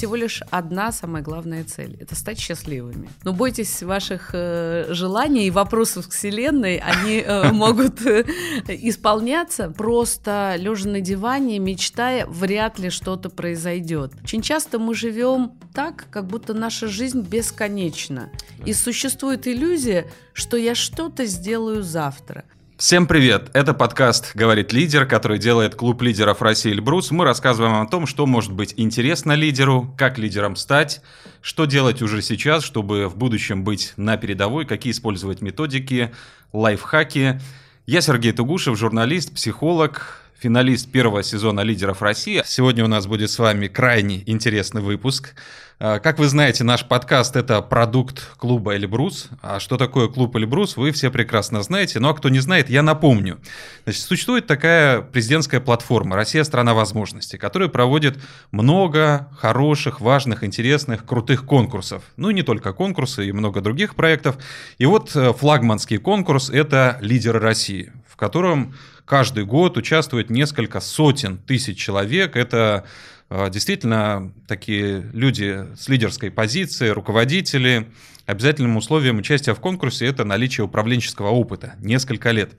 всего лишь одна самая главная цель – это стать счастливыми. Но бойтесь ваших э, желаний и вопросов к Вселенной, они э, могут э, исполняться. Просто лежа на диване, мечтая, вряд ли что-то произойдет. Очень часто мы живем так, как будто наша жизнь бесконечна. И существует иллюзия, что я что-то сделаю завтра. Всем привет! Это подкаст «Говорит лидер», который делает клуб лидеров России Эльбрус. Мы рассказываем о том, что может быть интересно лидеру, как лидером стать, что делать уже сейчас, чтобы в будущем быть на передовой, какие использовать методики, лайфхаки. Я Сергей Тугушев, журналист, психолог, финалист первого сезона «Лидеров России». Сегодня у нас будет с вами крайне интересный выпуск. А, как вы знаете, наш подкаст – это продукт клуба «Эльбрус». А что такое клуб «Эльбрус», вы все прекрасно знаете. Ну а кто не знает, я напомню. Значит, существует такая президентская платформа «Россия – страна возможностей», которая проводит много хороших, важных, интересных, крутых конкурсов. Ну и не только конкурсы, и много других проектов. И вот э, флагманский конкурс – это «Лидеры России», в котором каждый год участвует несколько сотен тысяч человек. Это а, действительно такие люди с лидерской позиции, руководители. Обязательным условием участия в конкурсе это наличие управленческого опыта, несколько лет.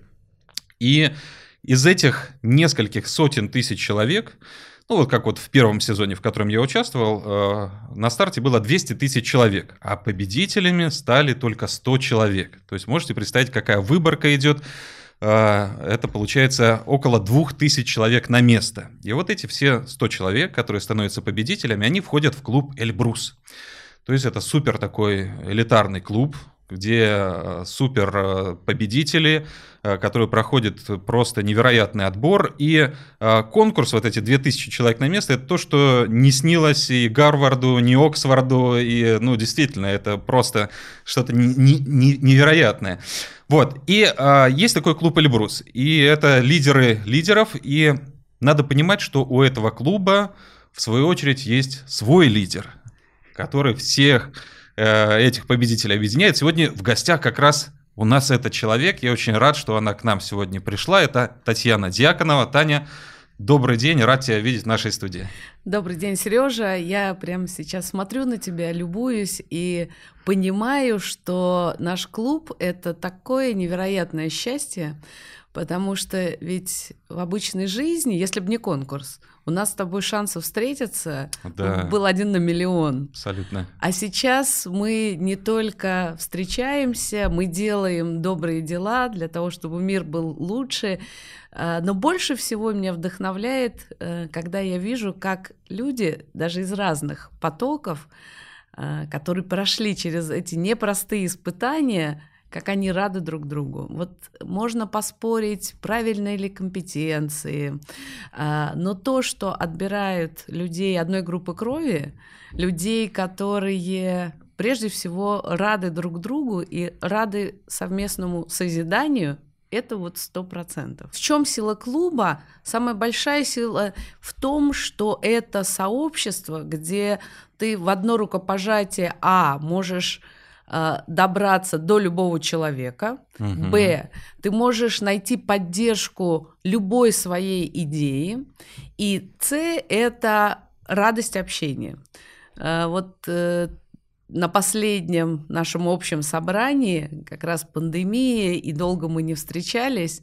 И из этих нескольких сотен тысяч человек, ну вот как вот в первом сезоне, в котором я участвовал, а, на старте было 200 тысяч человек, а победителями стали только 100 человек. То есть можете представить, какая выборка идет. А, это получается около 2000 человек на место. И вот эти все 100 человек, которые становятся победителями, они входят в клуб Эльбрус. То есть это супер такой элитарный клуб, где э, супер э, победители, э, которые проходят просто невероятный отбор. И конкурс, вот эти 2000 человек на место, это то, что не снилось и Гарварду, ни Оксфорду, и, ну, действительно, это просто что-то невероятное. Вот, и есть такой клуб Эльбрус, и это лидеры лидеров, и надо понимать, что у этого клуба, в свою очередь, есть свой лидер, который всех этих победителей объединяет. Сегодня в гостях как раз у нас этот человек. Я очень рад, что она к нам сегодня пришла. Это Татьяна Дьяконова. Таня, добрый день, рад тебя видеть в нашей студии. Добрый день, Сережа. Я прямо сейчас смотрю на тебя, любуюсь и понимаю, что наш клуб — это такое невероятное счастье, потому что ведь в обычной жизни, если бы не конкурс, у нас с тобой шансов встретиться да. был один на миллион. Абсолютно. А сейчас мы не только встречаемся, мы делаем добрые дела для того, чтобы мир был лучше, а, но больше всего меня вдохновляет, э, когда я вижу, как люди, даже из разных потоков, а, которые прошли через эти непростые испытания, как они рады друг другу. Вот можно поспорить, правильные ли компетенции, а, но то, что отбирают людей одной группы крови, людей, которые прежде всего рады друг другу и рады совместному созиданию, это вот сто процентов. В чем сила клуба? Самая большая сила в том, что это сообщество, где ты в одно рукопожатие а можешь добраться до любого человека. Угу. Б. Ты можешь найти поддержку любой своей идеи. И С. Это радость общения. Э, вот э, на последнем нашем общем собрании, как раз пандемия, и долго мы не встречались,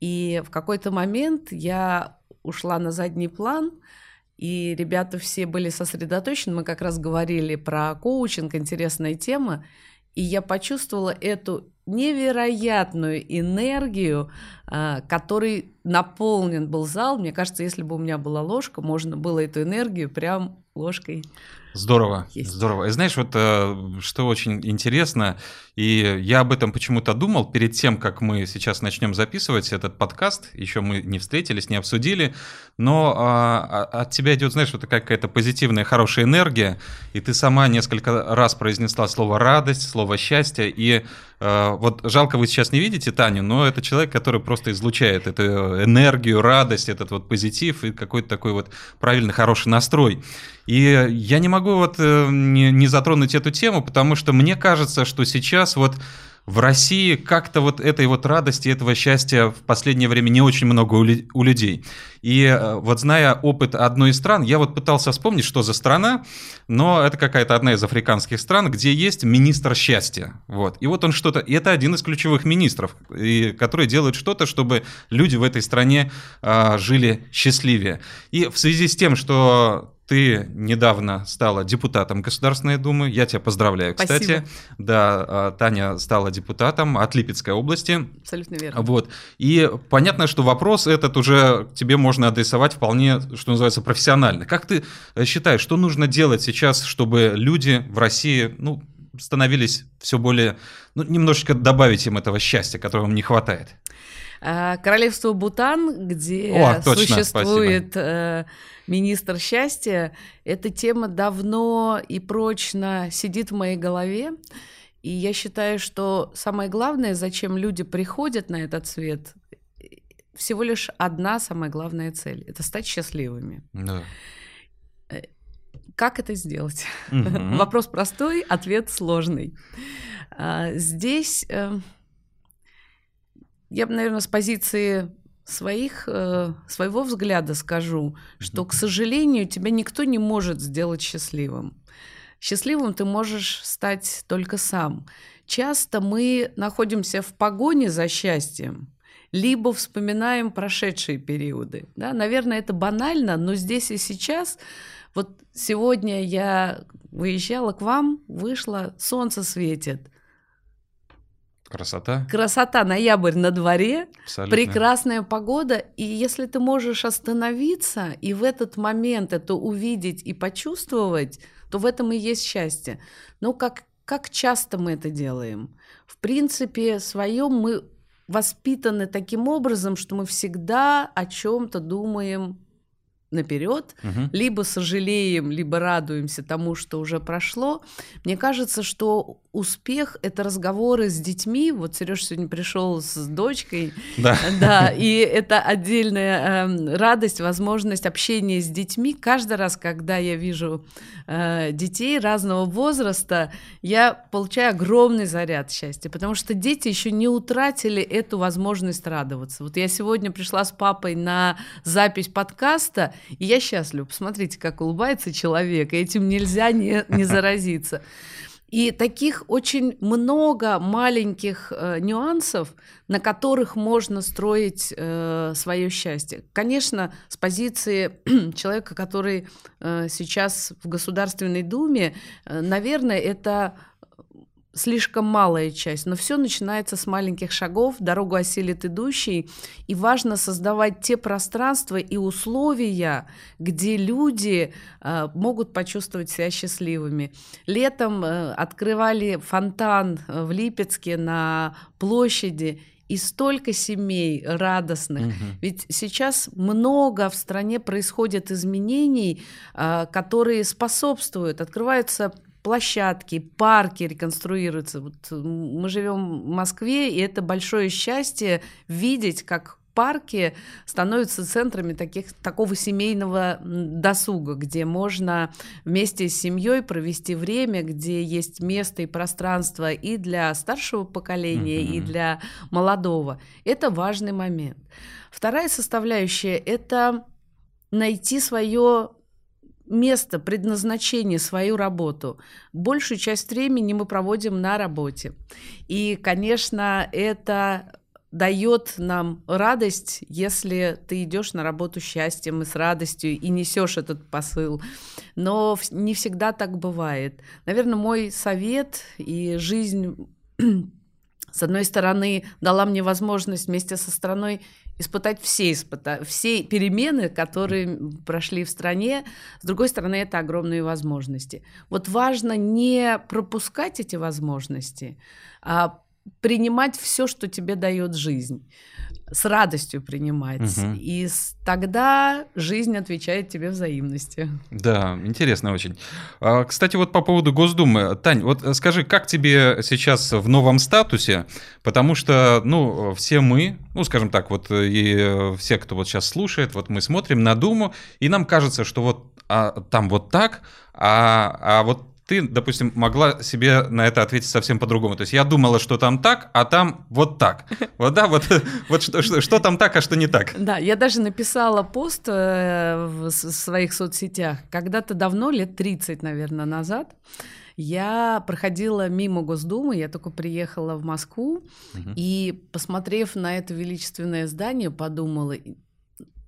и в какой-то момент я ушла на задний план – и ребята все были сосредоточены, мы как раз говорили про коучинг, интересная тема, и я почувствовала эту невероятную энергию, а, которой наполнен был зал. Мне кажется, если бы у меня была ложка, можно было эту энергию прям ложкой Здорово, есть. здорово. И знаешь, вот э, что очень интересно, и я об этом почему-то думал перед тем, как мы сейчас начнем записывать этот подкаст, еще мы не встретились, не обсудили, но а, а, от тебя идет, знаешь, вот какая-то позитивная, хорошая энергия, и ты сама несколько раз произнесла слово радость, слово счастье, и э, вот жалко вы сейчас не видите Таню, но это человек, который просто излучает эту энергию, радость, этот вот позитив и какой-то такой вот правильный, хороший настрой. И я не могу вот э, не, не затронуть эту тему, потому что мне кажется, что сейчас вот в России как-то вот этой вот радости, этого счастья в последнее время не очень много у, у людей. И э, вот зная опыт одной из стран, я вот пытался вспомнить, что за страна, но это какая-то одна из африканских стран, где есть министр счастья. Вот. И вот он что-то, и это один из ключевых министров, и, который делает что-то, чтобы люди в этой стране а, жили счастливее. И в связи с тем, что ты недавно стала депутатом Государственной Думы. Я тебя поздравляю, кстати. Спасибо. Да, а, Таня стала депутатом от Липецкой области. Абсолютно верно. Вот. И понятно, что вопрос этот уже тебе можно адресовать вполне, что называется, профессионально. Как ты э, считаешь, что нужно делать сейчас, чтобы люди в России, ну, становились все более, ну, немножечко добавить им этого счастья, которого им не хватает? А, королевство Бутан, где О, точно, существует спасибо. Э, министр счастья, эта тема давно и прочно сидит в моей голове. И я считаю, что самое главное, зачем люди приходят на этот свет, всего лишь одна самая главная цель – это стать счастливыми. Да. Э, как это сделать? Угу. Вопрос простой, ответ сложный. А, здесь э, я бы, наверное, с позиции своих, э, своего взгляда скажу, что, к сожалению, тебя никто не может сделать счастливым. Счастливым ты можешь стать только сам. Часто мы находимся в погоне за счастьем, либо вспоминаем прошедшие периоды. Да? Наверное, это банально, но здесь и сейчас, вот сегодня я выезжала к вам, вышла, солнце светит – Красота. Красота, ноябрь на дворе, Абсолютно. прекрасная погода. И если ты можешь остановиться и в этот момент это увидеть и почувствовать, то в этом и есть счастье. Но как, как часто мы это делаем? В принципе, своем мы воспитаны таким образом, что мы всегда о чем-то думаем наперед, угу. либо сожалеем, либо радуемся тому, что уже прошло. Мне кажется, что успех — это разговоры с детьми. Вот Сереж сегодня пришел с дочкой. Да. Да, и это отдельная э, радость, возможность общения с детьми. Каждый раз, когда я вижу э, детей разного возраста, я получаю огромный заряд счастья, потому что дети еще не утратили эту возможность радоваться. Вот я сегодня пришла с папой на запись подкаста, и я счастлива. Посмотрите, как улыбается человек, и этим нельзя не, не заразиться. И таких очень много маленьких э, нюансов, на которых можно строить э, свое счастье. Конечно, с позиции человека, который э, сейчас в Государственной Думе, э, наверное, это слишком малая часть, но все начинается с маленьких шагов, дорогу осилит идущий, и важно создавать те пространства и условия, где люди э, могут почувствовать себя счастливыми. Летом э, открывали фонтан э, в Липецке на площади, и столько семей радостных. Угу. Ведь сейчас много в стране происходит изменений, э, которые способствуют. Открываются площадки, парки реконструируются. Вот мы живем в Москве, и это большое счастье видеть, как парки становятся центрами таких, такого семейного досуга, где можно вместе с семьей провести время, где есть место и пространство и для старшего поколения, mm-hmm. и для молодого. Это важный момент. Вторая составляющая – это найти свое место, предназначение, свою работу. Большую часть времени мы проводим на работе. И, конечно, это дает нам радость, если ты идешь на работу счастьем и с радостью и несешь этот посыл. Но не всегда так бывает. Наверное, мой совет и жизнь с одной стороны, дала мне возможность вместе со страной испытать все, испыта... все перемены, которые прошли в стране. С другой стороны, это огромные возможности. Вот важно не пропускать эти возможности, а принимать все, что тебе дает жизнь с радостью принимать. Угу. И тогда жизнь отвечает тебе взаимностью. Да, интересно очень. А, кстати, вот по поводу Госдумы. Тань, вот скажи, как тебе сейчас в новом статусе? Потому что, ну, все мы, ну, скажем так, вот и все, кто вот сейчас слушает, вот мы смотрим на Думу, и нам кажется, что вот а, там вот так, а, а вот ты, допустим, могла себе на это ответить совсем по-другому. То есть я думала, что там так, а там вот так. Вот да, вот, вот что, что, что там так, а что не так. Да, я даже написала пост э, в своих соцсетях когда-то давно, лет 30, наверное, назад. Я проходила мимо Госдумы, я только приехала в Москву, угу. и, посмотрев на это величественное здание, подумала,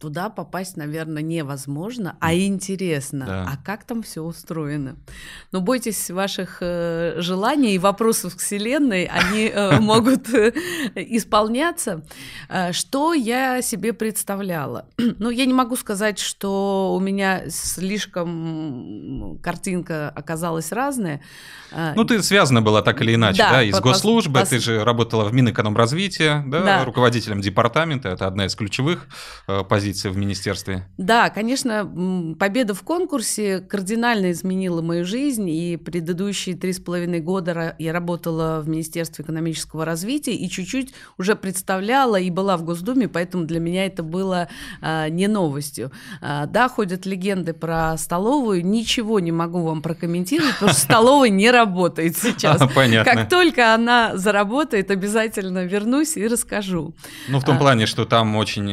туда попасть, наверное, невозможно, а интересно, да. а как там все устроено. Но бойтесь ваших э, желаний и вопросов Вселенной, они э, могут э, исполняться. Э, что я себе представляла? ну, я не могу сказать, что у меня слишком картинка оказалась разная. Э, ну, ты связана была так или иначе, да, да из госслужбы, по, ты же работала в Минэкономразвития, да, да, руководителем департамента, это одна из ключевых э, позиций позиция в министерстве? Да, конечно, победа в конкурсе кардинально изменила мою жизнь, и предыдущие три с половиной года я работала в Министерстве экономического развития и чуть-чуть уже представляла и была в Госдуме, поэтому для меня это было а, не новостью. А, да, ходят легенды про столовую, ничего не могу вам прокомментировать, потому что столовая не работает сейчас. Понятно. Как только она заработает, обязательно вернусь и расскажу. Ну, в том а, плане, что там очень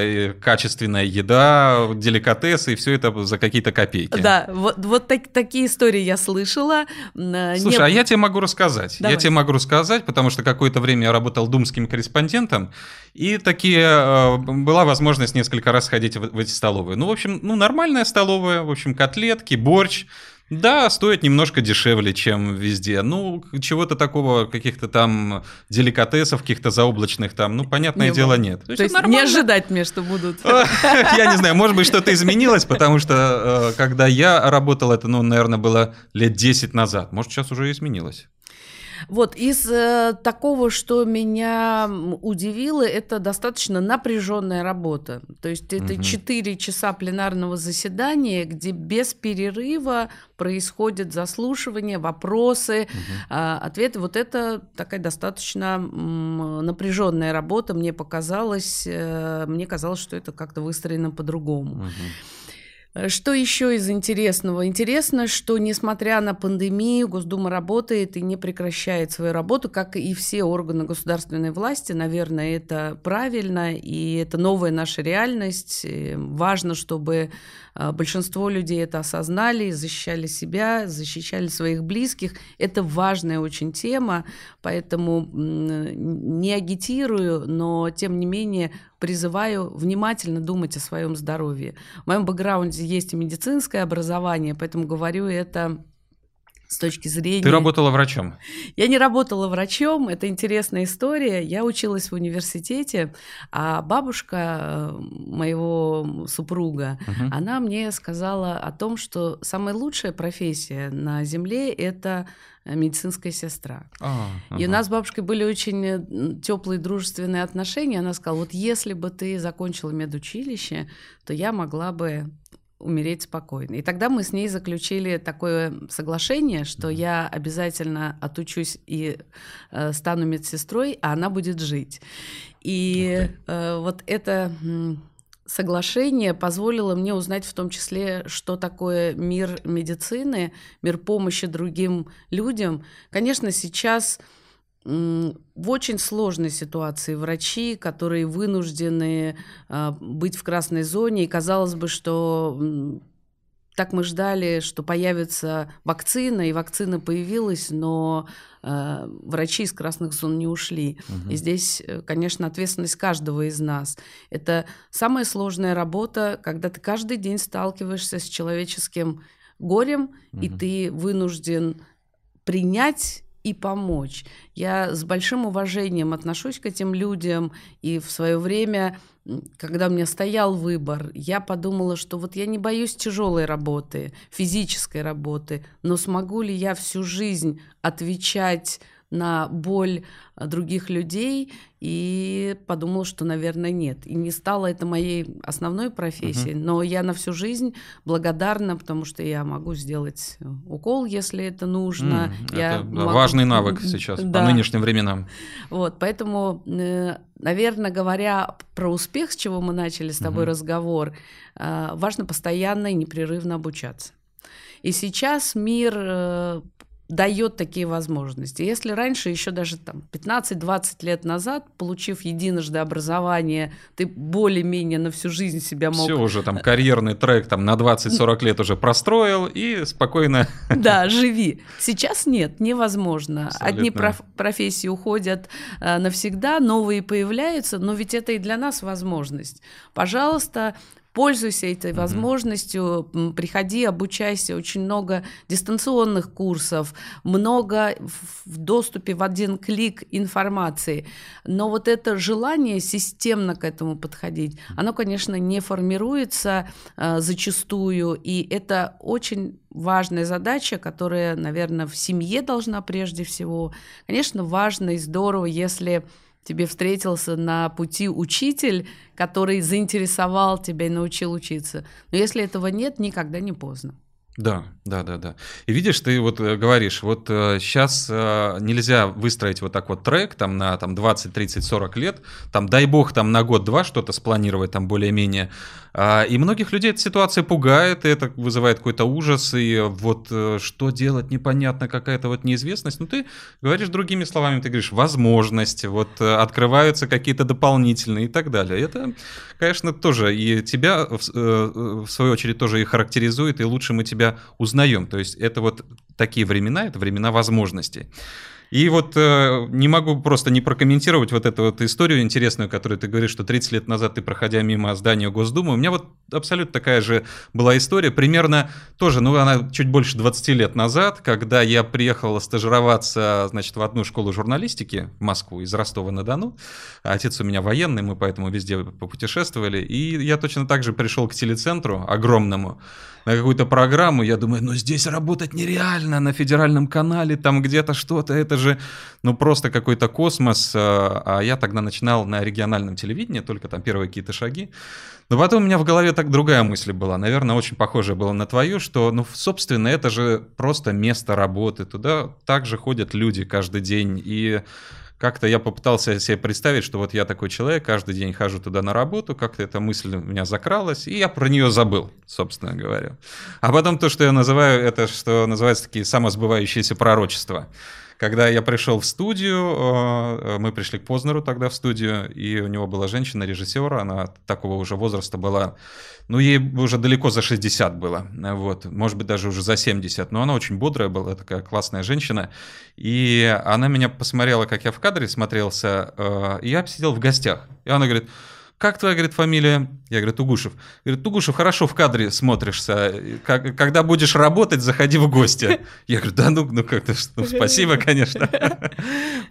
э, качественная еда, деликатесы, и все это за какие-то копейки. Да, вот, вот так, такие истории я слышала. Слушай, Не... а я тебе могу рассказать. Давай. Я тебе могу рассказать, потому что какое-то время я работал думским корреспондентом, и такие э, была возможность несколько раз ходить в, в эти столовые. Ну, в общем, ну, нормальная столовая, в общем, котлетки, борщ, да, стоит немножко дешевле, чем везде. Ну, чего-то такого, каких-то там деликатесов, каких-то заоблачных там, ну, понятное не дело, нет. То, То есть, не ожидать мне, что будут. Я не знаю, может быть, что-то изменилось, потому что э, когда я работал, это, ну, наверное, было лет 10 назад. Может, сейчас уже изменилось. Вот из э, такого, что меня удивило, это достаточно напряженная работа. То есть это угу. 4 часа пленарного заседания, где без перерыва происходит заслушивание, вопросы, угу. э, ответы. Вот это такая достаточно м, напряженная работа. Мне показалось, э, мне казалось, что это как-то выстроено по-другому. Угу. Э, что еще из интересного? Интересно, что несмотря на пандемию, Госдума работает и не прекращает свою работу, как и все органы государственной власти. Наверное, это правильно, и это новая наша реальность. И важно, чтобы э, большинство людей это осознали, защищали себя, защищали своих близких. Это важная очень тема, поэтому не агитирую, но тем не менее призываю внимательно думать о своем здоровье. В моем бэкграунде есть и медицинское образование, поэтому говорю это с точки зрения... Ты работала врачом? Я не работала врачом, это интересная история. Я училась в университете, а бабушка э, моего супруга, угу. она мне сказала о том, что самая лучшая профессия на Земле – это медицинская сестра. А, ага. И у нас с бабушкой были очень э, теплые дружественные отношения. Она сказала, вот если бы ты закончила медучилище, то я могла бы умереть спокойно. И тогда мы с ней заключили такое соглашение, что я обязательно отучусь и э, стану медсестрой, а она будет жить. И э, вот это соглашение позволило мне узнать в том числе, что такое мир медицины, мир помощи другим людям. Конечно, сейчас в очень сложной ситуации врачи, которые вынуждены э, быть в красной зоне, и казалось бы, что так мы ждали, что появится вакцина, и вакцина появилась, но э, врачи из красных зон не ушли. Угу. И здесь, э, конечно, ответственность каждого из нас. Это самая сложная работа, когда ты каждый день сталкиваешься с человеческим горем, угу. и ты вынужден принять и помочь. Я с большим уважением отношусь к этим людям, и в свое время, когда у меня стоял выбор, я подумала, что вот я не боюсь тяжелой работы, физической работы, но смогу ли я всю жизнь отвечать на боль других людей и подумала, что, наверное, нет. И не стало это моей основной профессией, угу. но я на всю жизнь благодарна, потому что я могу сделать укол, если это нужно. Mm, я это могу... важный навык сейчас да. по нынешним временам. Вот, поэтому, э, наверное, говоря про успех, с чего мы начали с тобой угу. разговор, э, важно постоянно и непрерывно обучаться. И сейчас мир э, дает такие возможности. Если раньше, еще даже там 15-20 лет назад, получив единожды образование, ты более-менее на всю жизнь себя мог... Все уже там карьерный трек там на 20-40 лет уже простроил и спокойно... Да, живи. Сейчас нет, невозможно. Абсолютно. Одни проф- профессии уходят э, навсегда, новые появляются, но ведь это и для нас возможность. Пожалуйста, Пользуйся этой mm-hmm. возможностью, приходи, обучайся. Очень много дистанционных курсов, много в доступе в один клик информации. Но вот это желание системно к этому подходить, оно, конечно, не формируется э, зачастую, и это очень важная задача, которая, наверное, в семье должна прежде всего. Конечно, важно и здорово, если тебе встретился на пути учитель, который заинтересовал тебя и научил учиться. Но если этого нет, никогда не поздно. Да, да, да, да. И видишь, ты вот э, говоришь, вот сейчас э, э, нельзя выстроить вот так вот трек там на там 20, 30, 40 лет, там дай бог там на год-два что-то спланировать там более-менее. А, и многих людей эта ситуация пугает, и это вызывает какой-то ужас, и вот что делать непонятно, какая-то вот неизвестность. Ну ты говоришь другими словами, ты говоришь возможность, вот открываются какие-то дополнительные и так далее. Это, конечно, тоже и тебя в свою очередь тоже и характеризует, и лучше мы тебя узнаем. То есть это вот такие времена, это времена возможностей. И вот э, не могу просто не прокомментировать вот эту вот историю интересную, которую ты говоришь, что 30 лет назад ты, проходя мимо здания Госдумы, у меня вот абсолютно такая же была история, примерно тоже, ну, она чуть больше 20 лет назад, когда я приехал стажироваться, значит, в одну школу журналистики в Москву из Ростова-на-Дону. Отец у меня военный, мы поэтому везде попутешествовали. И я точно так же пришел к телецентру огромному, на какую-то программу, я думаю, ну здесь работать нереально на федеральном канале, там где-то что-то, это же, ну просто какой-то космос, а, а я тогда начинал на региональном телевидении, только там первые какие-то шаги. Но потом у меня в голове так другая мысль была, наверное, очень похожая была на твою, что, ну, собственно, это же просто место работы, туда также ходят люди каждый день, и как-то я попытался себе представить, что вот я такой человек, каждый день хожу туда на работу, как-то эта мысль у меня закралась, и я про нее забыл, собственно говоря. А потом то, что я называю, это что называется такие самосбывающиеся пророчества. Когда я пришел в студию, э, мы пришли к Познеру тогда в студию, и у него была женщина-режиссер, она такого уже возраста была, ну, ей уже далеко за 60 было, вот, может быть, даже уже за 70, но она очень бодрая была, такая классная женщина, и она меня посмотрела, как я в кадре смотрелся, э, и я сидел в гостях, и она говорит, как твоя, говорит, фамилия? Я говорю, Тугушев. Говорит, Тугушев, хорошо в кадре смотришься. Как, когда будешь работать, заходи в гости. Я говорю, да ну, ну как-то, ну, спасибо, конечно.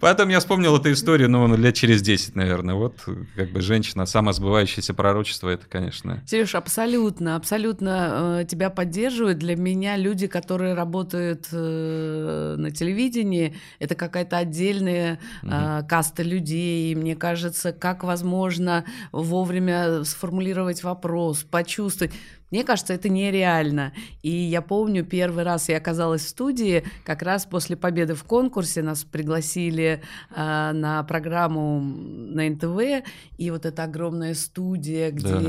Потом я вспомнил эту историю, ну, лет через 10, наверное. Вот, как бы, женщина, самосбывающееся пророчество, это, конечно. Сереж, абсолютно, абсолютно э, тебя поддерживают. Для меня люди, которые работают э, на телевидении, это какая-то отдельная э, каста людей. И мне кажется, как возможно вовремя сформулировать вопрос, почувствовать. Мне кажется, это нереально. И я помню, первый раз я оказалась в студии, как раз после победы в конкурсе нас пригласили э, на программу на НТВ, и вот эта огромная студия, где да.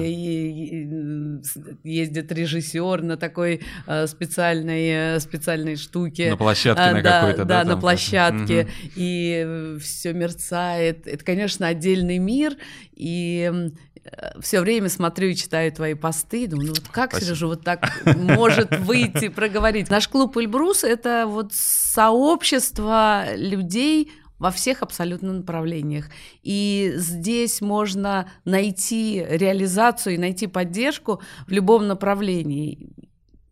ездит режиссер на такой э, специальной, специальной штуке. На площадке а, на да, какой-то, да? Да, на площадке. Угу. И все мерцает. Это, конечно, отдельный мир, и все время смотрю и читаю твои посты, думаю, ну вот как Спасибо. Сережа вот так может выйти, проговорить. Наш клуб Эльбрус — это вот сообщество людей, во всех абсолютно направлениях. И здесь можно найти реализацию и найти поддержку в любом направлении.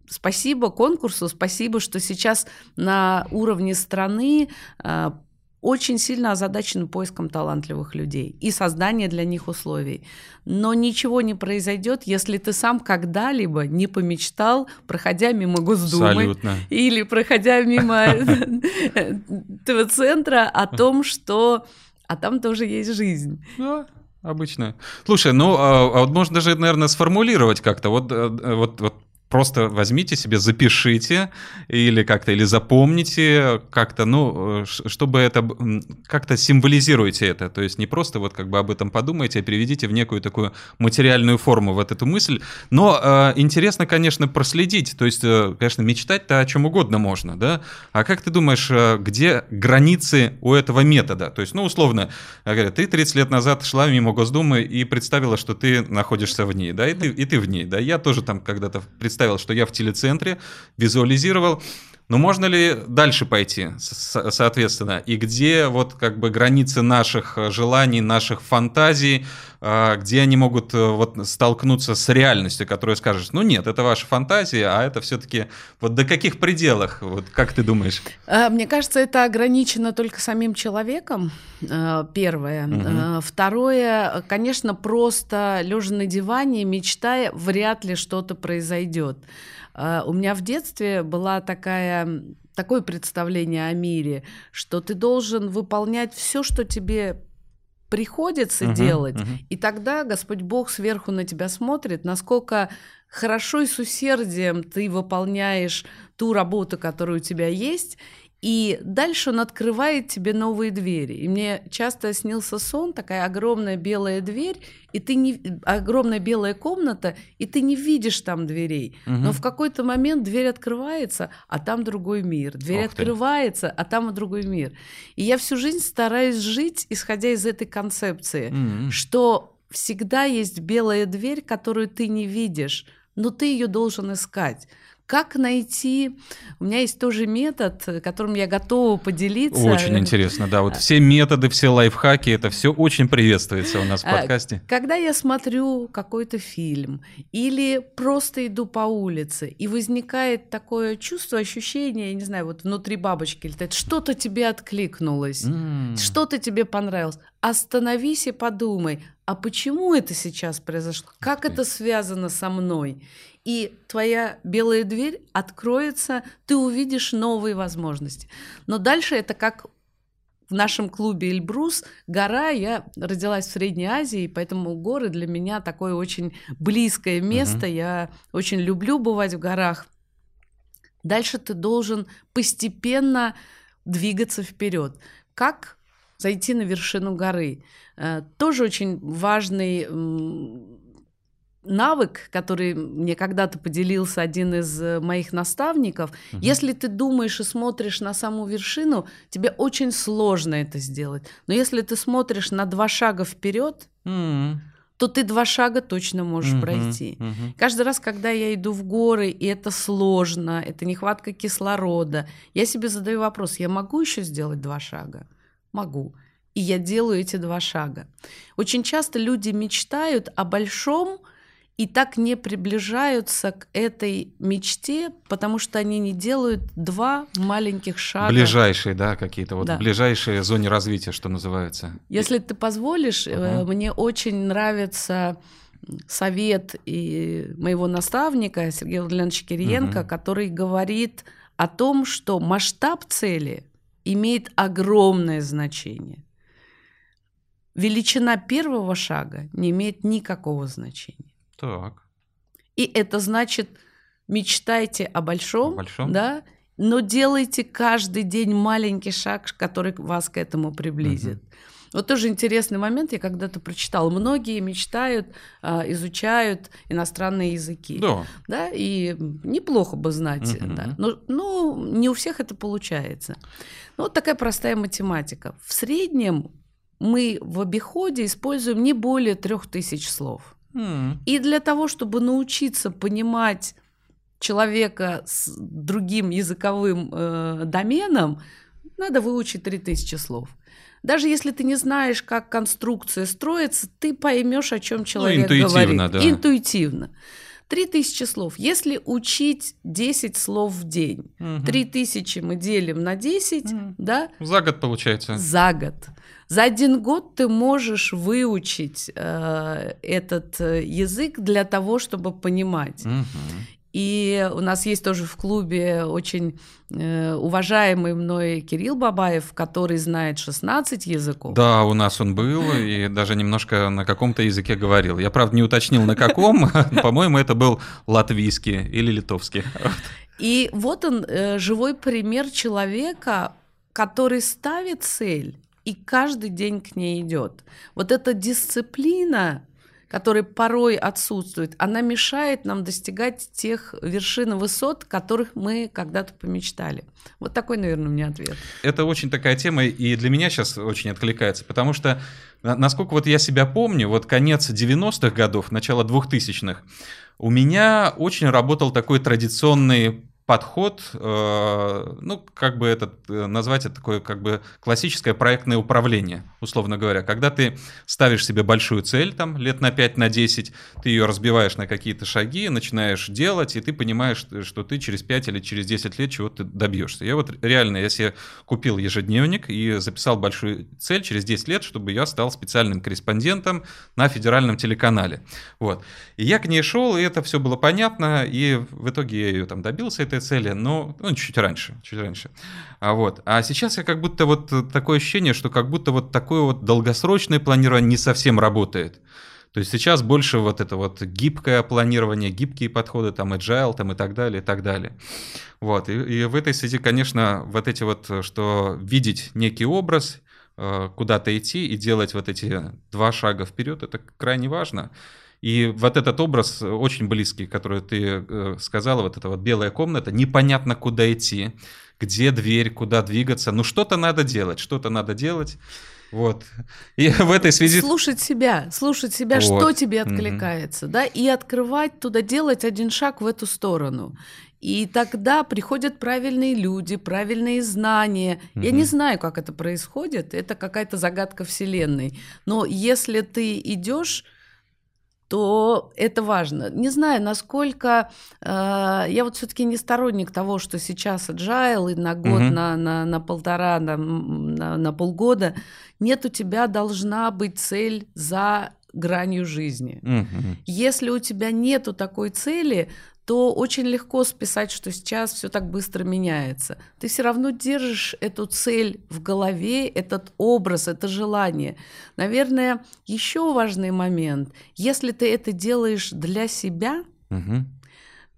Спасибо конкурсу, спасибо, что сейчас на уровне страны а, очень сильно озадачен поиском талантливых людей и создание для них условий. Но ничего не произойдет, если ты сам когда-либо не помечтал, проходя мимо Госдумы Абсолютно. или проходя мимо ТВ-центра о том, что а там тоже есть жизнь. Да, обычно. Слушай, ну, а, а вот можно даже, наверное, сформулировать как-то. Вот, э, вот, вот просто возьмите себе, запишите или как-то, или запомните как-то, ну, чтобы это, как-то символизируйте это, то есть не просто вот как бы об этом подумайте, а переведите в некую такую материальную форму вот эту мысль, но э, интересно, конечно, проследить, то есть, э, конечно, мечтать-то о чем угодно можно, да, а как ты думаешь, э, где границы у этого метода, то есть, ну, условно, говорят, ты 30 лет назад шла мимо Госдумы и представила, что ты находишься в ней, да, и ты, и ты в ней, да, я тоже там когда-то представил представил, что я в телецентре, визуализировал. Но можно ли дальше пойти, соответственно, и где вот как бы границы наших э, желаний, наших фантазий, а, где они могут э, вот столкнуться с реальностью, которая скажешь, ну нет, это ваша фантазия, а это все-таки вот до каких пределах, вот как ты думаешь? А, мне кажется, это ограничено только самим человеком, э, первое. Угу. Второе, конечно, просто лежа на диване, мечтая, вряд ли что-то произойдет. У меня в детстве была такая такое представление о мире, что ты должен выполнять все, что тебе приходится uh-huh, делать, uh-huh. и тогда Господь Бог сверху на тебя смотрит, насколько хорошо и с усердием ты выполняешь ту работу, которая у тебя есть, и дальше он открывает тебе новые двери. И мне часто снился сон, такая огромная белая дверь, и ты не огромная белая комната, и ты не видишь там дверей. Угу. Но в какой-то момент дверь открывается, а там другой мир. Дверь Ох открывается, а там другой мир. И я всю жизнь стараюсь жить, исходя из этой концепции, угу. что всегда есть белая дверь, которую ты не видишь, но ты ее должен искать. Как найти? У меня есть тоже метод, которым я готова поделиться. Очень интересно, да. Вот все методы, все лайфхаки, это все очень приветствуется у нас в а, подкасте. Когда я смотрю какой-то фильм или просто иду по улице, и возникает такое чувство, ощущение, я не знаю, вот внутри бабочки летает, что-то тебе откликнулось, mm. что-то тебе понравилось. Остановись и подумай, а почему это сейчас произошло? Как это связано со мной? и твоя белая дверь откроется, ты увидишь новые возможности. Но дальше это как в нашем клубе Эльбрус гора. Я родилась в Средней Азии, поэтому горы для меня такое очень близкое место. Uh-huh. Я очень люблю бывать в горах. Дальше ты должен постепенно двигаться вперед. Как зайти на вершину горы? Э, тоже очень важный навык, который мне когда-то поделился один из э, моих наставников. Угу. Если ты думаешь и смотришь на саму вершину, тебе очень сложно это сделать. Но если ты смотришь на два шага вперед, mm. то ты два шага точно можешь mm-hmm. пройти. Mm-hmm. Каждый раз, когда я иду в горы, и это сложно, это нехватка кислорода, я себе задаю вопрос: я могу еще сделать два шага? Могу. И я делаю эти два шага. Очень часто люди мечтают о большом, и так не приближаются к этой мечте, потому что они не делают два маленьких шага. Ближайшие, да, какие-то вот да. ближайшие зоне развития, что называется. Если ты позволишь, uh-huh. мне очень нравится совет и моего наставника Сергея Владимировича Кириенко, uh-huh. который говорит о том, что масштаб цели имеет огромное значение. Величина первого шага не имеет никакого значения. Так. И это значит, мечтайте о большом, о большом? да, но делайте каждый день маленький шаг, который вас к этому приблизит. Угу. Вот тоже интересный момент, я когда-то прочитала. Многие мечтают, а, изучают иностранные языки. Да. да и неплохо бы знать. Угу. Да. Но, но не у всех это получается. Ну, вот такая простая математика. В среднем мы в обиходе используем не более трех тысяч слов. И для того, чтобы научиться понимать человека с другим языковым э, доменом, надо выучить 3000 слов. Даже если ты не знаешь, как конструкция строится, ты поймешь, о чем ну, человек ну, интуитивно, говорит. Да. Интуитивно. 3000 слов. Если учить 10 слов в день, угу. 3000 мы делим на 10, угу. да? За год получается. За год. За один год ты можешь выучить э, этот э, язык для того, чтобы понимать. Угу. И у нас есть тоже в клубе очень э, уважаемый мной Кирилл Бабаев, который знает 16 языков. Да, у нас он был и даже немножко на каком-то языке говорил. Я, правда, не уточнил, на каком. По-моему, это был латвийский или литовский. И вот он, э, живой пример человека, который ставит цель и каждый день к ней идет. Вот эта дисциплина, которая порой отсутствует, она мешает нам достигать тех вершин и высот, которых мы когда-то помечтали. Вот такой, наверное, у меня ответ. Это очень такая тема, и для меня сейчас очень откликается, потому что, насколько вот я себя помню, вот конец 90-х годов, начало 2000-х, у меня очень работал такой традиционный подход, э, ну, как бы это э, назвать, это такое как бы классическое проектное управление, условно говоря. Когда ты ставишь себе большую цель, там, лет на 5, на 10, ты ее разбиваешь на какие-то шаги, начинаешь делать, и ты понимаешь, что ты через 5 или через 10 лет чего-то добьешься. Я вот реально, я себе купил ежедневник и записал большую цель через 10 лет, чтобы я стал специальным корреспондентом на федеральном телеканале. Вот. И я к ней шел, и это все было понятно, и в итоге я ее там добился, этой цели, но ну, чуть раньше, чуть раньше. А, вот. а сейчас я как будто вот такое ощущение, что как будто вот такое вот долгосрочное планирование не совсем работает. То есть сейчас больше вот это вот гибкое планирование, гибкие подходы, там agile там и так далее, и так далее. Вот. И, и в этой связи, конечно, вот эти вот, что видеть некий образ, э, куда-то идти и делать вот эти два шага вперед, это крайне важно. И вот этот образ очень близкий, который ты э, сказала, вот эта вот белая комната, непонятно куда идти, где дверь, куда двигаться, ну что-то надо делать, что-то надо делать. Вот. И в этой связи... Слушать себя, слушать себя, вот. что тебе откликается, угу. да, и открывать туда, делать один шаг в эту сторону. И тогда приходят правильные люди, правильные знания. Угу. Я не знаю, как это происходит, это какая-то загадка Вселенной. Но если ты идешь то это важно. Не знаю, насколько э, я вот все-таки не сторонник того, что сейчас agile и на год, угу. на, на, на полтора, на, на, на полгода нет у тебя должна быть цель за гранью жизни. Угу. Если у тебя нету такой цели, то очень легко списать, что сейчас все так быстро меняется. Ты все равно держишь эту цель в голове, этот образ, это желание. Наверное, еще важный момент. Если ты это делаешь для себя, угу.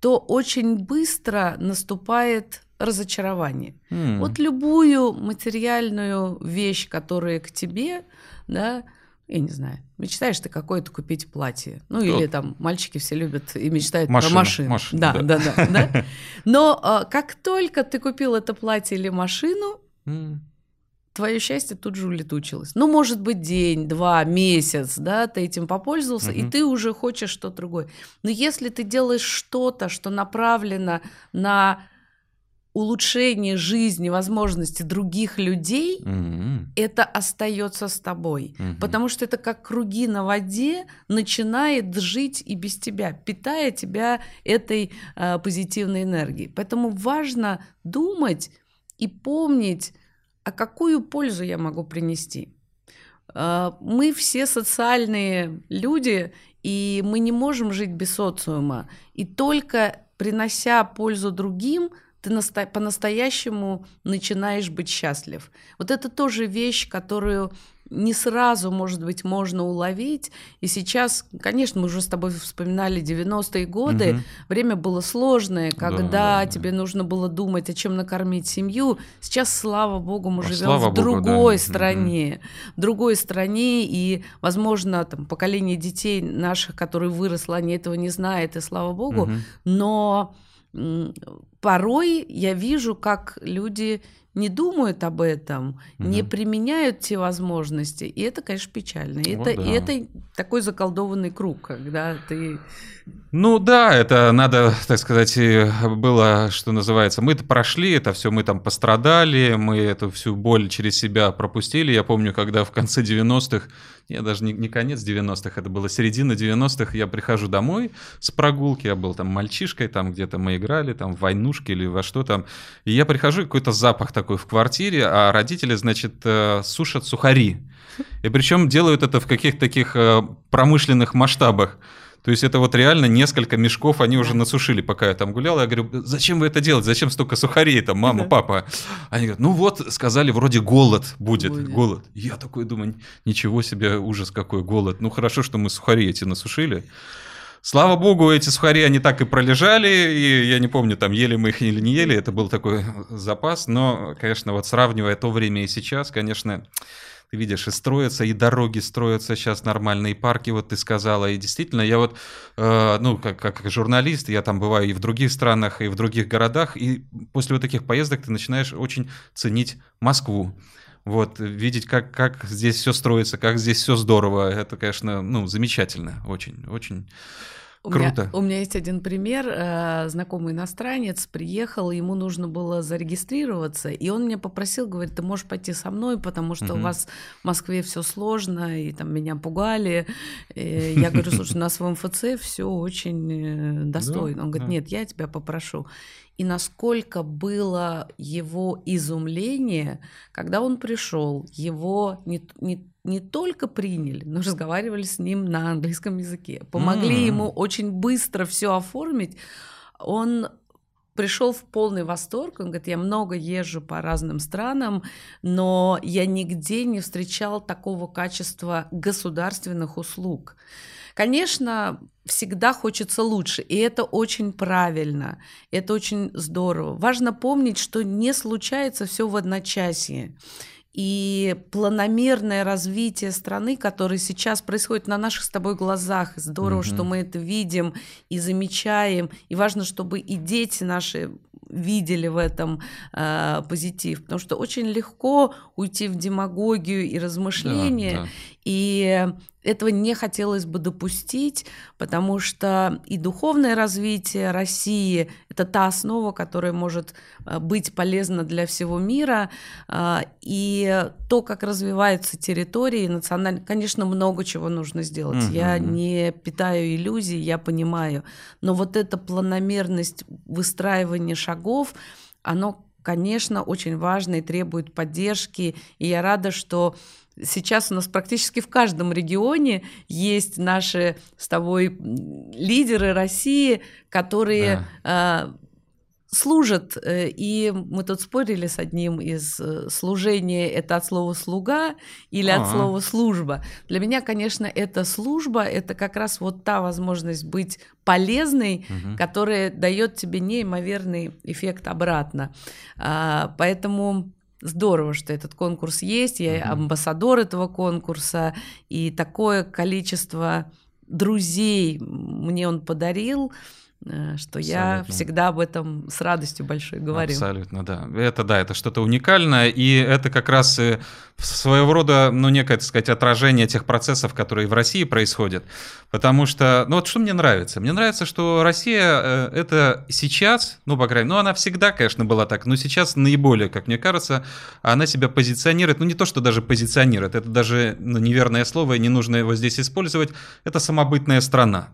то очень быстро наступает разочарование. Mm. Вот любую материальную вещь, которая к тебе, да, я не знаю, мечтаешь ты какое-то купить платье. Ну, или там мальчики все любят и мечтают машина, про машину. Машина, да, да, да, да, да. Но а, как только ты купил это платье или машину, mm. твое счастье тут же улетучилось. Ну, может быть, день, два, месяц, да, ты этим попользовался, mm-hmm. и ты уже хочешь что-то другое. Но если ты делаешь что-то, что направлено на улучшение жизни, возможности других людей, mm-hmm. это остается с тобой. Mm-hmm. Потому что это как круги на воде начинает жить и без тебя, питая тебя этой э, позитивной энергией. Поэтому важно думать и помнить, а какую пользу я могу принести. Э, мы все социальные люди, и мы не можем жить без социума. И только принося пользу другим, ты наста- по-настоящему начинаешь быть счастлив. Вот это тоже вещь, которую не сразу, может быть, можно уловить. И сейчас, конечно, мы уже с тобой вспоминали 90-е годы, угу. время было сложное, когда да, да, тебе да. нужно было думать, о чем накормить семью. Сейчас, слава богу, мы а живем в другой да. стране, угу. в другой стране, и, возможно, там поколение детей наших, которые выросло, они этого не знают, и слава богу, угу. но порой я вижу, как люди не думают об этом, угу. не применяют те возможности, и это, конечно, печально. И, вот это, да. и это такой заколдованный круг, когда ты ну да, это надо, так сказать, было, что называется, мы это прошли, это все мы там пострадали, мы эту всю боль через себя пропустили. Я помню, когда в конце 90-х, я даже не, не конец 90-х, это было середина 90-х, я прихожу домой с прогулки, я был там мальчишкой, там где-то мы играли, там в войнушке или во что там, и я прихожу, какой-то запах такой в квартире, а родители, значит, э, сушат сухари. И причем делают это в каких-то таких э, промышленных масштабах. То есть это вот реально несколько мешков они уже насушили, пока я там гулял. Я говорю, зачем вы это делаете? Зачем столько сухарей там, мама, папа? Они говорят, ну вот, сказали, вроде голод будет, будет. голод. Я такой думаю, ничего себе, ужас какой голод. Ну хорошо, что мы сухари эти насушили. Слава богу, эти сухари, они так и пролежали, и я не помню, там ели мы их или не ели, это был такой запас, но, конечно, вот сравнивая то время и сейчас, конечно, ты видишь, и строятся, и дороги строятся сейчас нормальные, парки, вот ты сказала, и действительно, я вот, э, ну, как, как журналист, я там бываю и в других странах, и в других городах, и после вот таких поездок ты начинаешь очень ценить Москву. Вот, видеть, как, как здесь все строится, как здесь все здорово, это, конечно, ну, замечательно, очень, очень у Круто. Меня, у меня есть один пример. Э, знакомый иностранец приехал, ему нужно было зарегистрироваться, и он меня попросил, говорит, ты можешь пойти со мной, потому что угу. у вас в Москве все сложно, и там меня пугали. И я говорю, слушай, у нас в МФЦ все очень э, достойно. Он говорит, нет, я тебя попрошу и насколько было его изумление, когда он пришел, его не, не, не только приняли, но разговаривали с ним на английском языке, помогли mm-hmm. ему очень быстро все оформить. Он пришел в полный восторг. Он говорит, я много езжу по разным странам, но я нигде не встречал такого качества государственных услуг. Конечно, всегда хочется лучше, и это очень правильно, это очень здорово. Важно помнить, что не случается все в одночасье. И планомерное развитие страны, которое сейчас происходит на наших с тобой глазах, здорово, угу. что мы это видим и замечаем. И важно, чтобы и дети наши видели в этом э, позитив, потому что очень легко уйти в демагогию и размышления, да, да. и этого не хотелось бы допустить, потому что и духовное развитие России – это та основа, которая может э, быть полезна для всего мира, э, и то, как развиваются территории национально, конечно, много чего нужно сделать. Угу. Я не питаю иллюзий, я понимаю, но вот эта планомерность выстраивания шагов, оно, конечно, очень важно и требует поддержки, и я рада, что Сейчас у нас практически в каждом регионе есть наши с тобой лидеры России, которые да. служат. Э, и мы тут спорили с одним из э, служения это от слова слуга или А-а-а. от слова служба. Для меня, конечно, это служба, это как раз вот та возможность быть полезной, угу. которая дает тебе неимоверный эффект обратно. А, поэтому здорово, что этот конкурс есть, я uh-huh. амбассадор этого конкурса, и такое количество друзей мне он подарил. Э, что Абсолютно. я всегда об этом с радостью большой говорю. Абсолютно, да. Это да, это что-то уникальное, и это как раз своего рода, ну, некое, так сказать, отражение тех процессов, которые в России происходят. Потому что, ну, вот что мне нравится? Мне нравится, что Россия э, это сейчас, ну, по крайней мере, ну, она всегда, конечно, была так, но сейчас наиболее, как мне кажется, она себя позиционирует, ну, не то, что даже позиционирует, это даже ну, неверное слово, и не нужно его здесь использовать, это самобытная страна.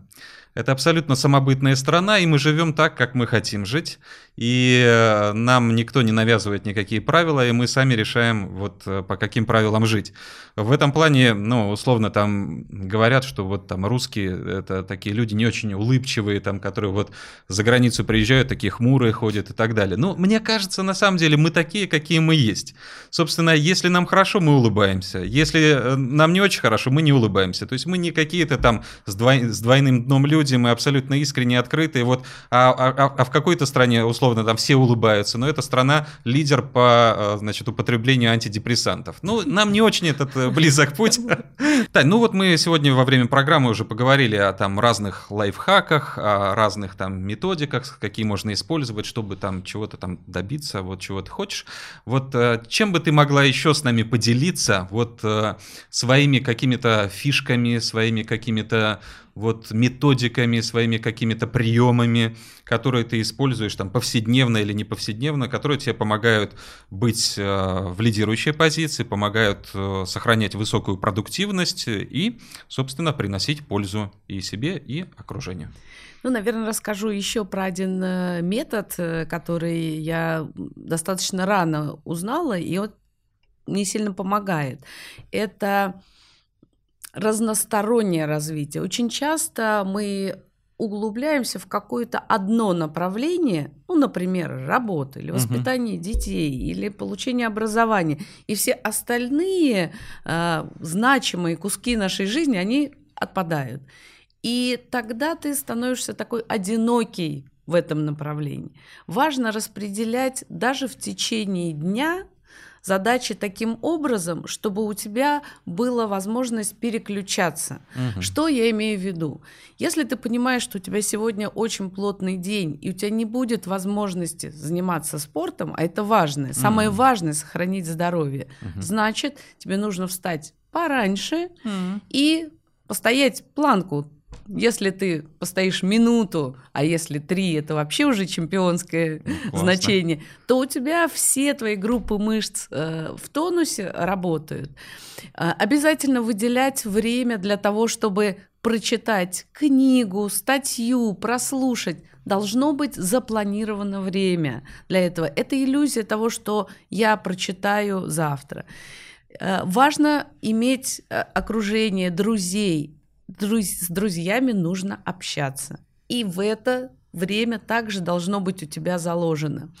Это абсолютно самобытная страна, и мы живем так, как мы хотим жить. И э, нам никто не навязывает никакие правила, и мы сами решаем, вот э, по каким правилам жить. В этом плане, ну, условно, там говорят, что вот там русские это такие люди не очень улыбчивые, там, которые вот за границу приезжают, такие хмурые ходят и так далее. Ну, мне кажется, на самом деле мы такие, какие мы есть. Собственно, если нам хорошо, мы улыбаемся. Если э, нам не очень хорошо, мы не улыбаемся. То есть мы не какие-то там с, с двойным дном люди, мы абсолютно искренне открытые. Вот, а, а, а в какой-то стране, условно, там все улыбаются, но это страна лидер по, э, значит, употреблению антидепрессантов. Ну, нам не очень этот э, близок путь. Да, ну вот мы сегодня во время программы уже поговорили о там разных лайфхаках, о разных там методиках, какие можно использовать, чтобы там чего-то там добиться, вот чего ты хочешь. Вот э, чем бы ты могла еще с нами поделиться, вот своими какими-то фишками, своими какими-то вот методиками, своими какими-то приемами, которые ты используешь там повседневно или не повседневно, которые тебе помогают быть э, в лидирующей позиции, помогают э, сохранять высокую продуктивность и, собственно, приносить пользу и себе, и окружению. Ну, наверное, расскажу еще про один э, метод, который я достаточно рано узнала, и он не сильно помогает. Это разностороннее развитие. Очень часто мы углубляемся в какое-то одно направление, ну, например, работа или воспитание угу. детей или получение образования, и все остальные э, значимые куски нашей жизни, они отпадают. И тогда ты становишься такой одинокий в этом направлении. Важно распределять даже в течение дня задачи таким образом, чтобы у тебя была возможность переключаться. Угу. Что я имею в виду? Если ты понимаешь, что у тебя сегодня очень плотный день, и у тебя не будет возможности заниматься спортом, а это важное, самое угу. важное сохранить здоровье, угу. значит, тебе нужно встать пораньше угу. и постоять планку если ты постоишь минуту, а если три, это вообще уже чемпионское Классно. значение, то у тебя все твои группы мышц э, в тонусе работают. Э, обязательно выделять время для того, чтобы прочитать книгу, статью, прослушать. Должно быть запланировано время для этого. Это иллюзия того, что я прочитаю завтра. Э, важно иметь э, окружение друзей, друз- с друзьями нужно общаться. И в это время также должно быть у тебя заложено.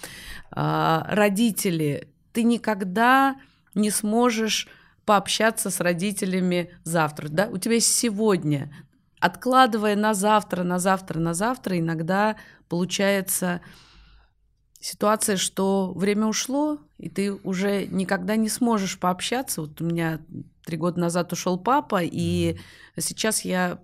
А, родители, ты никогда не сможешь пообщаться с родителями завтра. Да? У тебя есть сегодня. Откладывая на завтра, на завтра, на завтра, иногда получается ситуация, что время ушло, и ты уже никогда не сможешь пообщаться. Вот у меня три года назад ушел папа, и сейчас я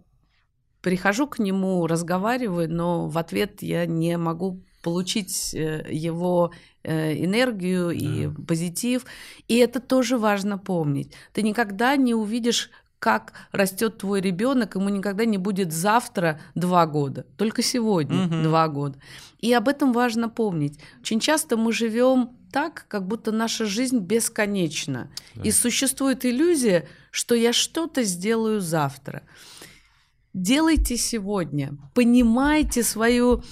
прихожу к нему, разговариваю, но в ответ я не могу получить э, его э, энергию и да. позитив. И это тоже важно помнить. Ты никогда не увидишь как растет твой ребенок, ему никогда не будет завтра два года, только сегодня угу. два года. И об этом важно помнить. Очень часто мы живем так, как будто наша жизнь бесконечна. Да. И существует иллюзия, что я что-то сделаю завтра. Делайте сегодня, понимайте свою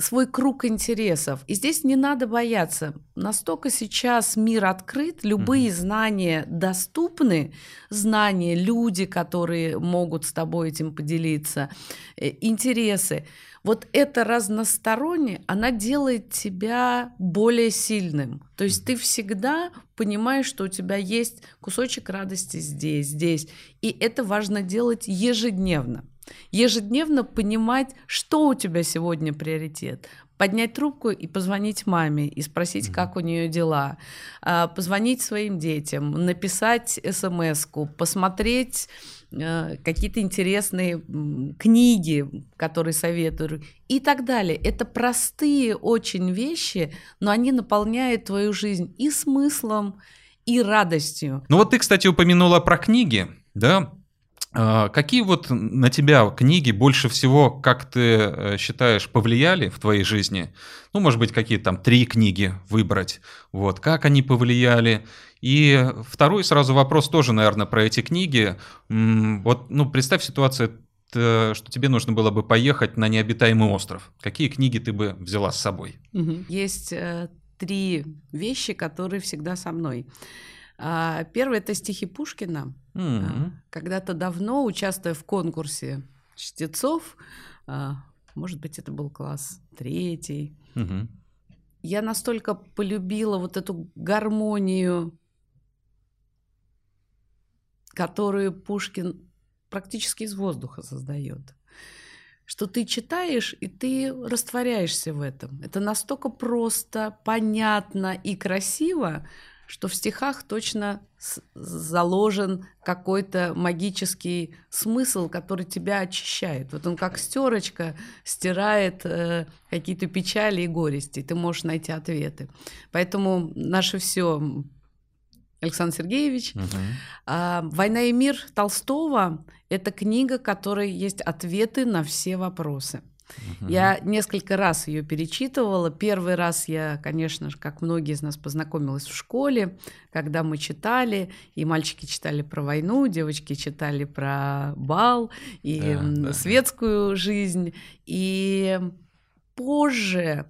свой круг интересов. И здесь не надо бояться. Настолько сейчас мир открыт, любые mm-hmm. знания доступны, знания, люди, которые могут с тобой этим поделиться, э, интересы. Вот это разностороннее, она делает тебя более сильным. То есть ты всегда понимаешь, что у тебя есть кусочек радости здесь, здесь. И это важно делать ежедневно. Ежедневно понимать, что у тебя сегодня приоритет. Поднять трубку и позвонить маме и спросить, mm-hmm. как у нее дела. А, позвонить своим детям, написать смс-ку, посмотреть э, какие-то интересные книги, которые советую и так далее. Это простые очень вещи, но они наполняют твою жизнь и смыслом, и радостью. Ну вот ты, кстати, упомянула про книги, да? А, какие вот на тебя книги больше всего, как ты э, считаешь, повлияли в твоей жизни? Ну, может быть, какие-то там три книги выбрать. Вот, как они повлияли? И второй сразу вопрос тоже, наверное, про эти книги. Вот, ну, представь ситуацию, что тебе нужно было бы поехать на необитаемый остров. Какие книги ты бы взяла с собой? Есть э, три вещи, которые всегда со мной. А, первый это стихи Пушкина. Mm-hmm. Когда-то давно, участвуя в конкурсе чтецов, а, может быть, это был класс третий, mm-hmm. я настолько полюбила вот эту гармонию, которую Пушкин практически из воздуха создает что ты читаешь, и ты растворяешься в этом. Это настолько просто, понятно и красиво, что в стихах точно заложен какой-то магический смысл, который тебя очищает. Вот он как стерочка стирает э, какие-то печали и горести. Ты можешь найти ответы. Поэтому наше все Александр Сергеевич. Угу. А, «Война и мир» Толстого – это книга, в которой есть ответы на все вопросы. Угу. Я несколько раз ее перечитывала. Первый раз я, конечно же, как многие из нас, познакомилась в школе, когда мы читали, и мальчики читали про войну, девочки читали про бал и да, да. светскую жизнь. И позже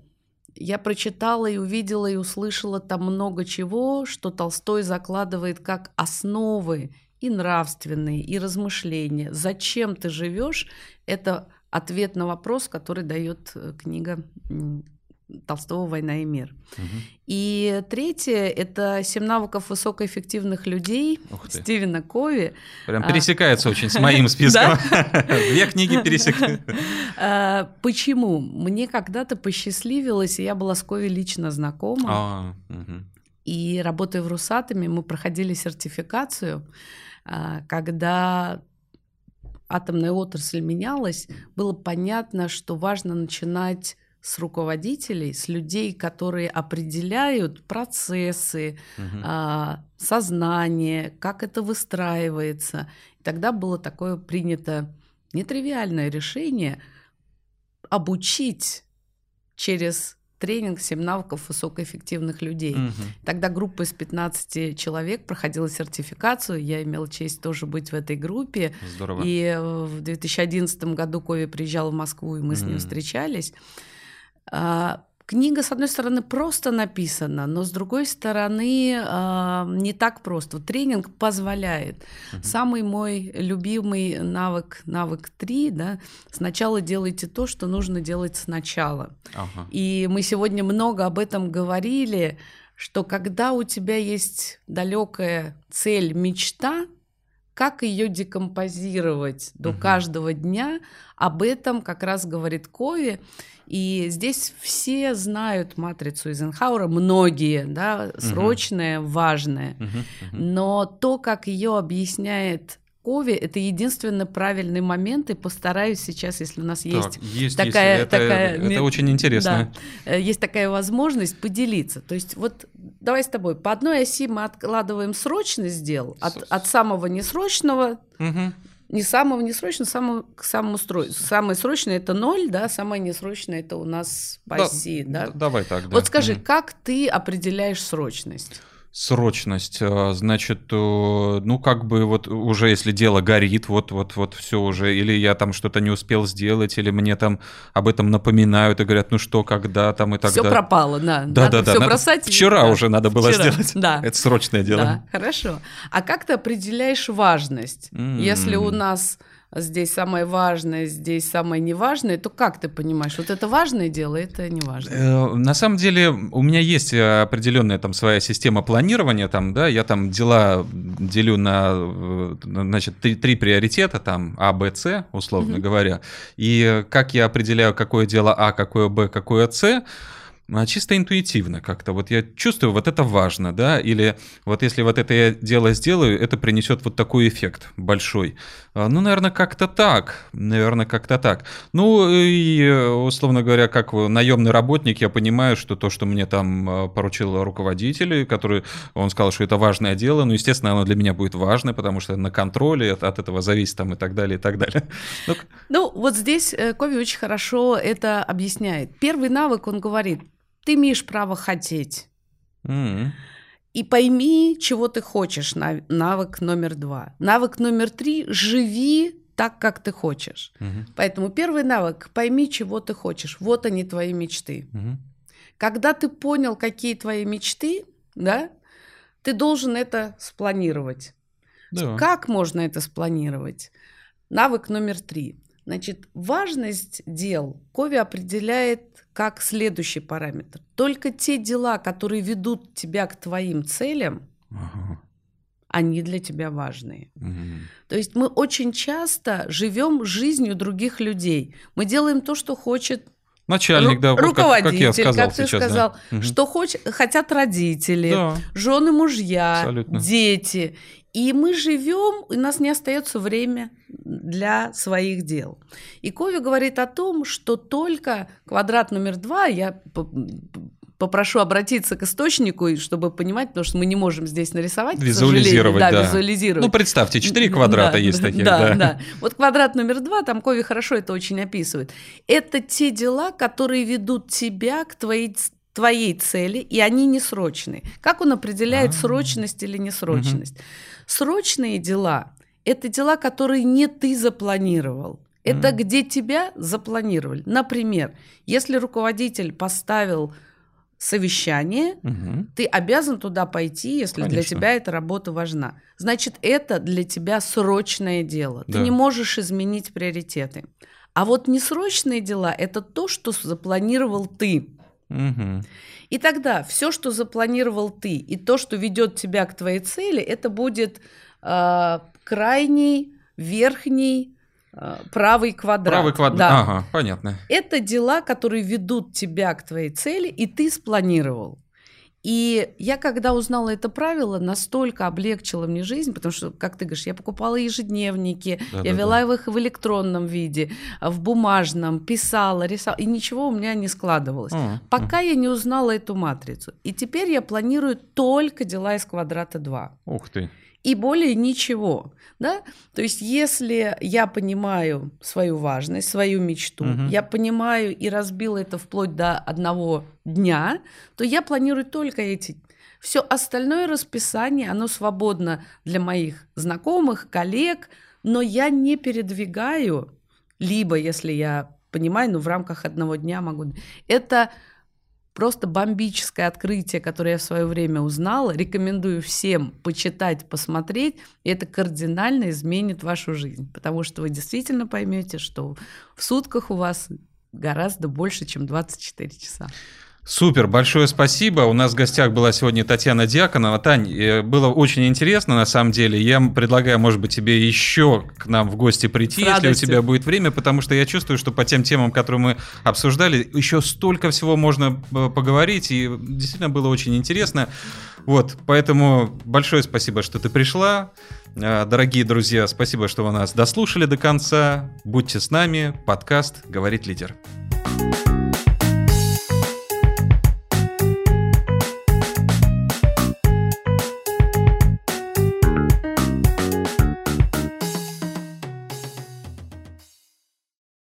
я прочитала и увидела и услышала там много чего, что Толстой закладывает как основы и нравственные, и размышления. Зачем ты живешь? Это ответ на вопрос, который дает э, книга Толстого «Война и мир». Угу. И третье – это «Семь навыков высокоэффективных людей» Стивена Кови. Прям а. пересекается а... очень с моим списком. Две книги пересекаются. А, почему? Мне когда-то посчастливилось, и я была с Кови лично знакома. А, и работая в Русатами, мы проходили сертификацию, когда атомная отрасль менялась, было понятно, что важно начинать с руководителей, с людей, которые определяют процессы, угу. а, сознание, как это выстраивается. И тогда было такое принято нетривиальное решение обучить через тренинг 7 навыков высокоэффективных людей. Угу. Тогда группа из 15 человек проходила сертификацию. Я имела честь тоже быть в этой группе. Здорово. И в 2011 году Кови приезжал в Москву, и мы с ним встречались. А, книга, с одной стороны, просто написана, но с другой стороны, а, не так просто. Тренинг позволяет. Угу. Самый мой любимый навык, навык 3, да, сначала делайте то, что нужно делать сначала. Ага. И мы сегодня много об этом говорили, что когда у тебя есть далекая цель, мечта, как ее декомпозировать до угу. каждого дня, об этом как раз говорит Кови. И здесь все знают матрицу Эйзенхауэра, многие, да, срочное, угу. важное. Угу, угу. Но то, как ее объясняет Кови, это единственно правильный момент, и постараюсь сейчас, если у нас есть, так, есть такая... Есть. Это, такая это очень интересно. Да, э, есть такая возможность поделиться. То есть вот давай с тобой, по одной оси мы откладываем срочность дел, от, от самого несрочного угу не самого несрочного, самого, к самому срочному. Самое срочное это ноль, да, самое несрочное это у нас по да, оси, да? Давай так, да. Вот скажи, угу. как ты определяешь срочность? Срочность, а, значит, э, ну как бы вот уже если дело горит, вот вот вот все уже, или я там что-то не успел сделать, или мне там об этом напоминают и говорят, ну что, когда там и так далее. Все пропало, да. Да, надо да, да. бросать. Вчера да. уже надо было Вчера. сделать. Да. Это срочное дело. Да, хорошо. А как ты определяешь важность, mm-hmm. если у нас здесь самое важное, здесь самое неважное, то как ты понимаешь, вот это важное дело, это не важно? Э, на самом деле у меня есть определенная там своя система планирования, там, да, я там дела делю на, э, значит, три, три приоритета, там, А, Б, С, условно говоря, и как я определяю, какое дело А, какое Б, какое С, а чисто интуитивно как-то. Вот я чувствую, вот это важно, да, или вот если вот это я дело сделаю, это принесет вот такой эффект большой. А, ну, наверное, как-то так, наверное, как-то так. Ну, и, условно говоря, как наемный работник, я понимаю, что то, что мне там а, поручил руководитель, который, он сказал, что это важное дело, ну, естественно, оно для меня будет важно, потому что на контроле, от, от этого зависит там и так далее, и так далее. Ну, ну вот здесь э, Кови очень хорошо это объясняет. Первый навык, он говорит, ты имеешь право хотеть. Mm-hmm. И пойми, чего ты хочешь, навык номер два. Навык номер три – живи так, как ты хочешь. Угу. Поэтому первый навык – пойми, чего ты хочешь. Вот они, твои мечты. Угу. Когда ты понял, какие твои мечты, да, ты должен это спланировать. Да. Как можно это спланировать? Навык номер три. Значит, важность дел Кови определяет как следующий параметр. Только те дела, которые ведут тебя к твоим целям, ага. они для тебя важные. Угу. То есть мы очень часто живем жизнью других людей. Мы делаем то, что хочет Начальник, Ру- да, руководитель, как, как я сказал как ты сейчас, сказал, да. что хоч- хотят родители, да. жены, мужья, Абсолютно. дети. И мы живем, у нас не остается время для своих дел. И Кови говорит о том, что только квадрат номер два, я попрошу обратиться к источнику, чтобы понимать, потому что мы не можем здесь нарисовать. Визуализировать, да, да. визуализировать. Ну, представьте, четыре квадрата да, есть таких. Да, да, да. Вот квадрат номер два, там Кови хорошо это очень описывает. Это те дела, которые ведут тебя к твоей твоей цели, и они несрочные. Как он определяет А-а-а. срочность или несрочность? Угу. Срочные дела – это дела, которые не ты запланировал. Это mm. где тебя запланировали. Например, если руководитель поставил совещание, угу. ты обязан туда пойти, если Конечно. для тебя эта работа важна. Значит, это для тебя срочное дело. Да. Ты не можешь изменить приоритеты. А вот несрочные дела – это то, что запланировал ты. Угу. И тогда все, что запланировал ты, и то, что ведет тебя к твоей цели, это будет э, крайний, верхний, правый квадрат. Правый квадрат, да. ага, понятно. Это дела, которые ведут тебя к твоей цели, и ты спланировал. И я, когда узнала это правило, настолько облегчило мне жизнь, потому что, как ты говоришь, я покупала ежедневники, да, я да, вела да. их в электронном виде, в бумажном, писала, рисовала, и ничего у меня не складывалось, а, пока а. я не узнала эту матрицу. И теперь я планирую только дела из квадрата 2. Ух ты и более ничего. Да? То есть, если я понимаю свою важность, свою мечту, угу. я понимаю и разбила это вплоть до одного дня, то я планирую только эти. Все остальное расписание, оно свободно для моих знакомых, коллег, но я не передвигаю, либо, если я понимаю, ну, в рамках одного дня могу. Это просто бомбическое открытие, которое я в свое время узнала. Рекомендую всем почитать, посмотреть. И это кардинально изменит вашу жизнь, потому что вы действительно поймете, что в сутках у вас гораздо больше, чем 24 часа. Супер, большое спасибо. У нас в гостях была сегодня Татьяна Дьяконова. Тань, э, было очень интересно на самом деле. Я предлагаю, может быть, тебе еще к нам в гости прийти, если у тебя будет время, потому что я чувствую, что по тем темам, которые мы обсуждали, еще столько всего можно э, поговорить, и действительно было очень интересно. Вот, поэтому большое спасибо, что ты пришла. Э, дорогие друзья, спасибо, что вы нас дослушали до конца. Будьте с нами. Подкаст «Говорит лидер». thank you